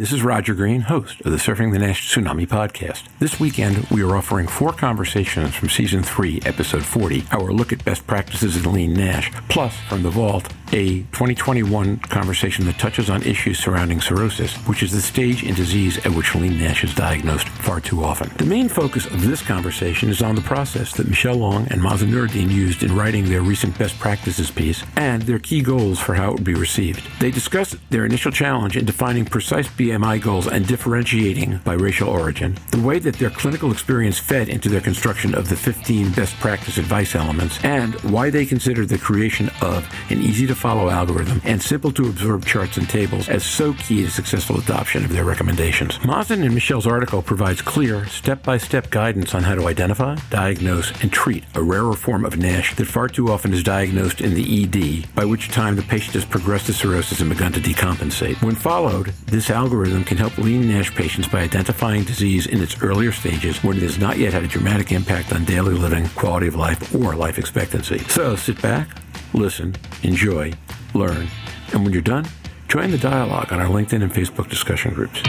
this is Roger Green, host of the Surfing the Nash Tsunami podcast. This weekend, we are offering four conversations from season three, episode 40, our look at best practices in lean Nash, plus from the vault, a 2021 conversation that touches on issues surrounding cirrhosis, which is the stage in disease at which lean NASH is diagnosed far too often. The main focus of this conversation is on the process that Michelle Long and Mazen Noureddin used in writing their recent best practices piece and their key goals for how it would be received. They discuss their initial challenge in defining precise BMI goals and differentiating by racial origin, the way that their clinical experience fed into their construction of the 15 best practice advice elements, and why they consider the creation of an easy to follow algorithm and simple to absorb charts and tables as so key to successful adoption of their recommendations. Mazen and Michelle's article provides clear, step by step guidance on how to identify, diagnose, and treat a rarer form of NASH that far too often is diagnosed in the ED, by which time the patient has progressed to cirrhosis and begun to decompensate. When followed, this algorithm can help lean NASH patients by identifying disease in its earlier stages when it has not yet had a dramatic impact on daily living, quality of life, or life expectancy. So sit back, listen, enjoy, learn, and when you're done, join the dialogue on our LinkedIn and Facebook discussion groups.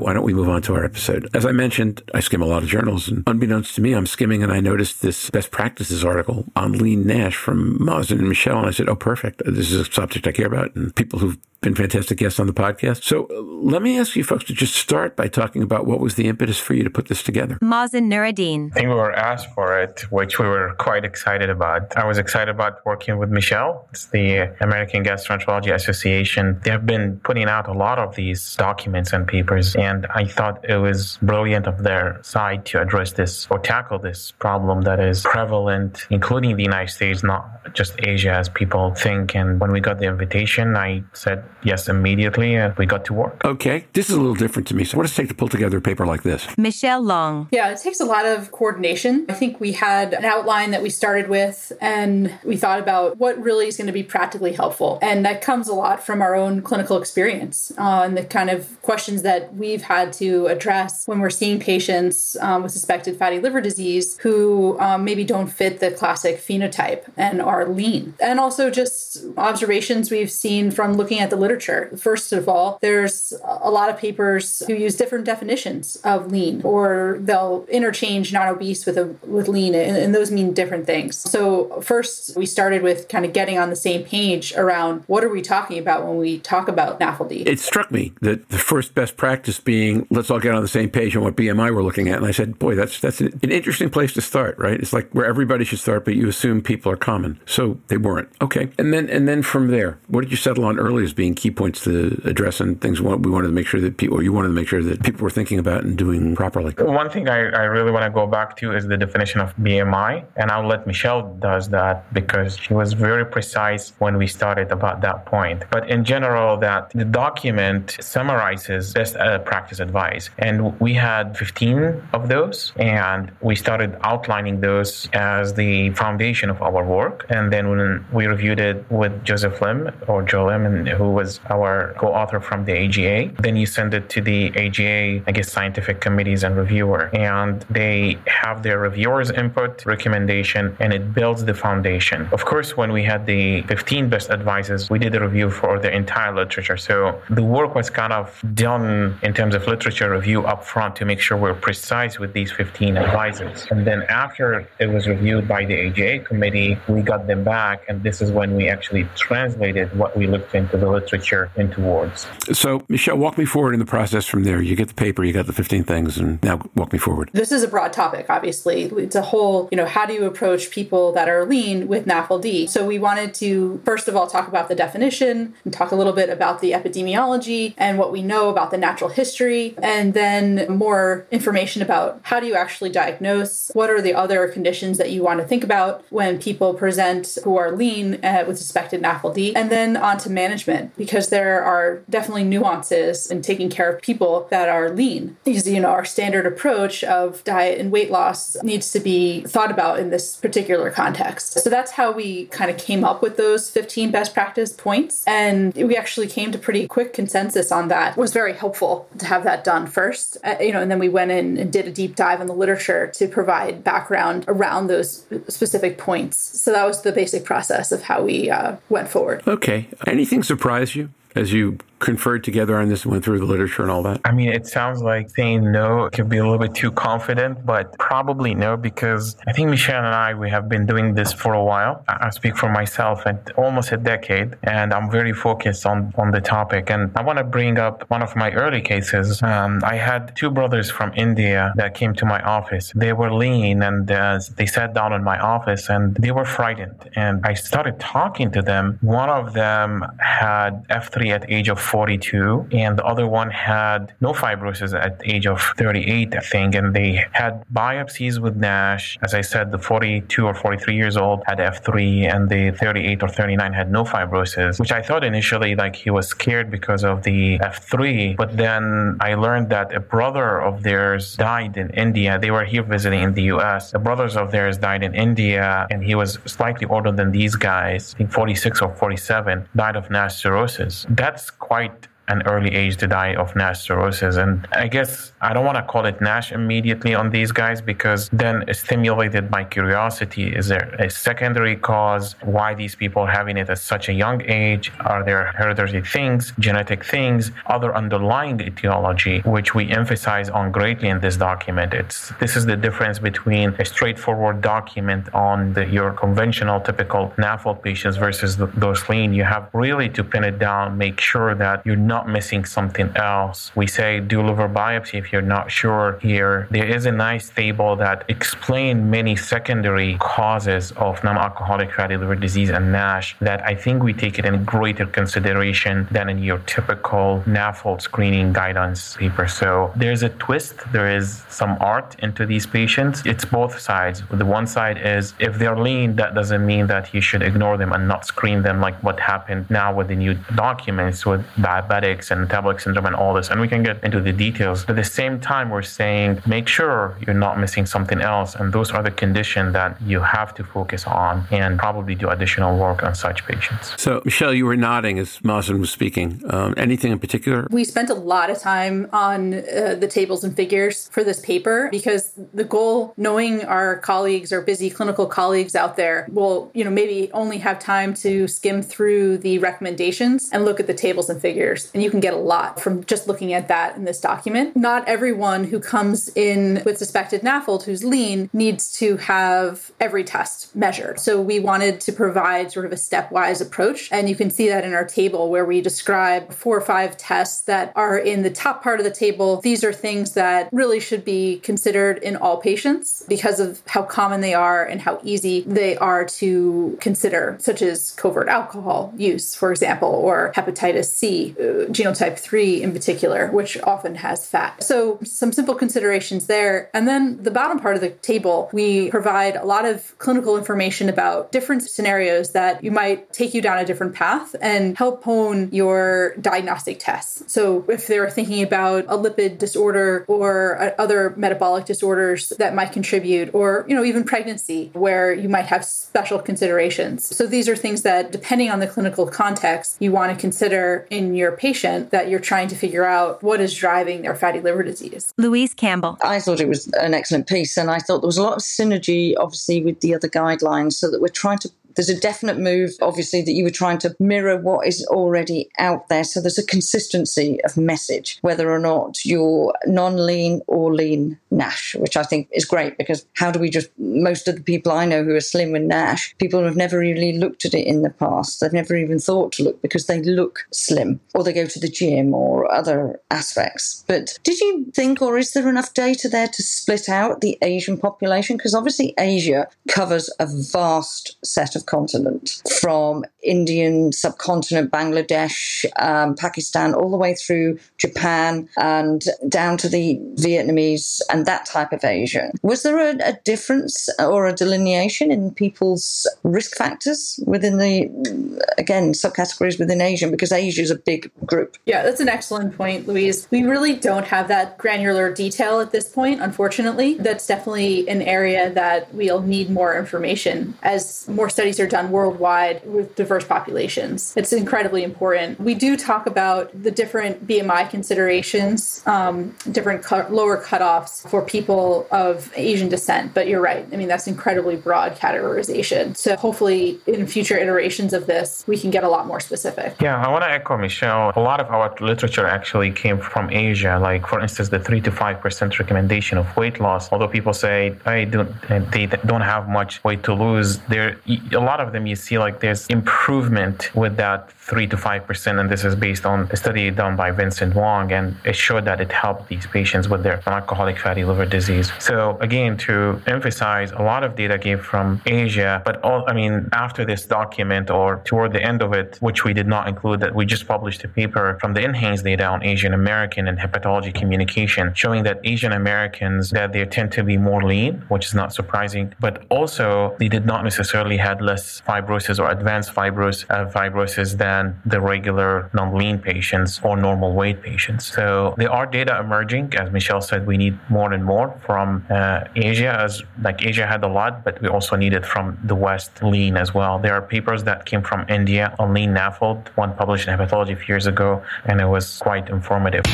Why don't we move on to our episode? As I mentioned, I skim a lot of journals, and unbeknownst to me, I'm skimming and I noticed this best practices article on lean Nash from Mazen and Michelle. And I said, Oh, perfect. This is a subject I care about. And people who've been fantastic guests on the podcast. So uh, let me ask you folks to just start by talking about what was the impetus for you to put this together. Mazen Noureddin. I think we were asked for it, which we were quite excited about. I was excited about working with Michelle. It's the American Gastroenterology Association. They have been putting out a lot of these documents and papers, and I thought it was brilliant of their side to address this or tackle this problem that is prevalent, including the United States, not just Asia, as people think. And when we got the invitation, I said, yes, immediately and we got to work. Okay. This is a little different to me. So, what does it take to pull together a paper like this? Michelle Long. Yeah, it takes a lot of coordination. I think we had an outline that we started with, and we thought about what really is going to be practically helpful. And that comes a lot from our own clinical experience uh, and the kind of questions that we've had to address when we're seeing patients um, with suspected fatty liver disease who um, maybe don't fit the classic phenotype and are lean. And also just observations we've seen from looking at the literature. First of all, there's a lot of papers who use different definitions of lean, or they'll interchange non-obese with a with lean, and, and those mean different things. So first, we started with kind of getting on the same page around what are we talking about when we talk about NAFLD. It struck me that the first best practice being let's all get on the same page on what BMI we're looking at, and I said, boy, that's that's an, an interesting place to start, right? It's like where everybody should start, but you assume people are common, so they weren't. Okay, and then and then from there, what did you settle on early as being key points to address and things we wanted to make sure that people, or you wanted to make sure that people were thinking about and doing properly? One thing I, I really want to go back to is the definition of BMI, and I'll let Michelle does that because she was very precise when we started about that point. But in general, that the document summarizes best uh, practice advice, and we had 15 of those, and we started outlining those as the foundation of our work. And then when we reviewed it with Joseph Lim or Joe Lim, who was our co-author from the AGA. Then you send it to the AGA, I guess, scientific committees and reviewer, and they have their reviewers' input, recommendation, and it builds the foundation. Of course, when we had the 15 best advices, we did a review for the entire literature. So the work was kind of done in terms of literature review up front to make sure we're precise with these 15 advisors. And then after it was reviewed by the AGA committee, we got them back, and this is when we actually translated what we looked into the literature into words. So, Michelle, walk me forward in the process from there. You get the paper, you got the 15 things, and now walk me forward. This is a broad topic, obviously. It's a whole, you know, how do you approach people that are lean with NAFLD? So, we wanted to, first of all, talk about the definition and talk a little bit about the epidemiology and what we know about the natural history, and then more information about how do you actually diagnose, what are the other conditions that you want to think about when people present who are lean uh, with suspected NAFLD, and then on to management because there are definitely nuances in taking care of people that are lean. You know, our standard approach of diet and weight loss needs to be thought about in this particular context. So that's how we kind of came up with those 15 best practice points. And we actually came to pretty quick consensus on that. It was very helpful to have that done first. Uh, you know, and then we went in and did a deep dive in the literature to provide background around those specific points. So that was the basic process of how we uh, went forward. Okay. Anything surprise you as you conferred together on this and went through the literature and all that? I mean, it sounds like saying no could be a little bit too confident, but probably no, because I think Michelle and I, we have been doing this for a while. I speak for myself and almost a decade, and I'm very focused on, on the topic. And I want to bring up one of my early cases. Um, I had two brothers from India that came to my office. They were lean and uh, they sat down in my office and they were frightened. And I started talking to them. One of them had F3 at age of 42, and the other one had no fibrosis at age of 38, I think, and they had biopsies with NASH. As I said, the 42 or 43 years old had F3, and the 38 or 39 had no fibrosis, which I thought initially like he was scared because of the F3, but then I learned that a brother of theirs died in India. They were here visiting in the US. The brothers of theirs died in India, and he was slightly older than these guys, I think 46 or 47, died of NASH cirrhosis. That's quite quite an early age to die of NASH cirrhosis. And I guess I don't want to call it NASH immediately on these guys because then stimulated my curiosity. Is there a secondary cause? Why these people are having it at such a young age? Are there hereditary things, genetic things, other underlying etiology, which we emphasize on greatly in this document? It's this is the difference between a straightforward document on the, your conventional typical NAFLD patients versus the, those lean. You have really to pin it down, make sure that you're not not missing something else. We say do liver biopsy if you're not sure here. There is a nice table that explain many secondary causes of non-alcoholic fatty liver disease and NASH that I think we take it in greater consideration than in your typical NAFLD screening guidance paper. So there's a twist. There is some art into these patients. It's both sides. The one side is if they're lean, that doesn't mean that you should ignore them and not screen them like what happened now with the new documents with diabetic and metabolic syndrome and all this. And we can get into the details. But at the same time, we're saying make sure you're not missing something else. And those are the conditions that you have to focus on and probably do additional work on such patients. So, Michelle, you were nodding as Mazen was speaking. Um, anything in particular? We spent a lot of time on uh, the tables and figures for this paper because the goal, knowing our colleagues, our busy clinical colleagues out there, will, you know, maybe only have time to skim through the recommendations and look at the tables and figures and you can get a lot from just looking at that in this document. Not everyone who comes in with suspected NAFLD who's lean needs to have every test measured. So we wanted to provide sort of a stepwise approach. And you can see that in our table where we describe four or five tests that are in the top part of the table. These are things that really should be considered in all patients because of how common they are and how easy they are to consider, such as covert alcohol use, for example, or hepatitis C, genotype 3 in particular, which often has fat. So, some simple considerations there. And then the bottom part of the table, we provide a lot of clinical information about different scenarios that you might take you down a different path and help hone your diagnostic tests. So, if they're thinking about a lipid disorder or other metabolic disorders that might contribute, or, you know, even pregnancy, where you might have special considerations. So, these are things that, depending on the clinical context, you want to consider in your patient patient that you're trying to figure out what is driving their fatty liver disease. Louise Campbell. I thought it was an excellent piece, and I thought there was a lot of synergy, obviously, with the other guidelines, so that we're trying to there's a definite move, obviously, that you were trying to mirror what is already out there. So there's a consistency of message, whether or not you're non lean or lean NASH, which I think is great because how do we just, most of the people I know who are slim with NASH, people have never really looked at it in the past. They've never even thought to look because they look slim or they go to the gym or other aspects. But did you think, or is there enough data there to split out the Asian population? Because obviously Asia covers a vast set of continent from Indian subcontinent, Bangladesh, um, Pakistan, all the way through Japan and down to the Vietnamese and that type of Asia. Was there a, a difference or a delineation in people's risk factors within the, again, subcategories within Asia? Because Asia is a big group. Yeah, that's an excellent point, Louise. We really don't have that granular detail at this point, unfortunately. That's definitely an area that we'll need more information as more studies are done worldwide with diverse populations. It's incredibly important. We do talk about the different BMI considerations, um, different cut, lower cutoffs for people of Asian descent, but you're right. I mean, that's incredibly broad categorization. So hopefully in future iterations of this, we can get a lot more specific. Yeah, I want to echo Michelle. A lot of our literature actually came from Asia. Like, for instance, the 3 to 5% recommendation of weight loss. Although people say, I don't, they don't have much weight to lose, there, lot of them you see like there's improvement with that 3 to 5%. And this is based on a study done by Vincent Wong. And it showed that it helped these patients with their alcoholic fatty liver disease. So, again, to emphasize, a lot of data came from Asia. But all, I mean, after this document or toward the end of it, which we did not include, that we just published a paper from the NHANES data on Asian American and hepatology communication, showing that Asian Americans that they tend to be more lean, which is not surprising, but also they did not necessarily had less fibrosis or advanced fibrosis, uh, fibrosis than the regular non-lean patients or normal weight patients. So there are data emerging, as Michelle said, we need more and more from uh, Asia, as like Asia had a lot, but we also need it from the West lean as well. There are papers that came from India on lean NAFLD, one published in Hepatology a few years ago, and it was quite informative.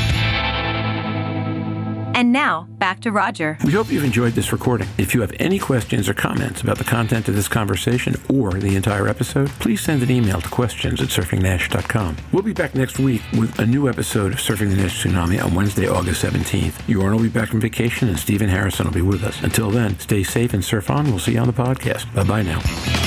And now, back to Roger. We hope you've enjoyed this recording. If you have any questions or comments about the content of this conversation or the entire episode, please send an email to questions at surfingnash.com. We'll be back next week with a new episode of Surfing the Nash Tsunami on Wednesday, August 17th. Jorn will be back from vacation and Stephen Harrison will be with us. Until then, stay safe and surf on. We'll see you on the podcast. Bye bye now.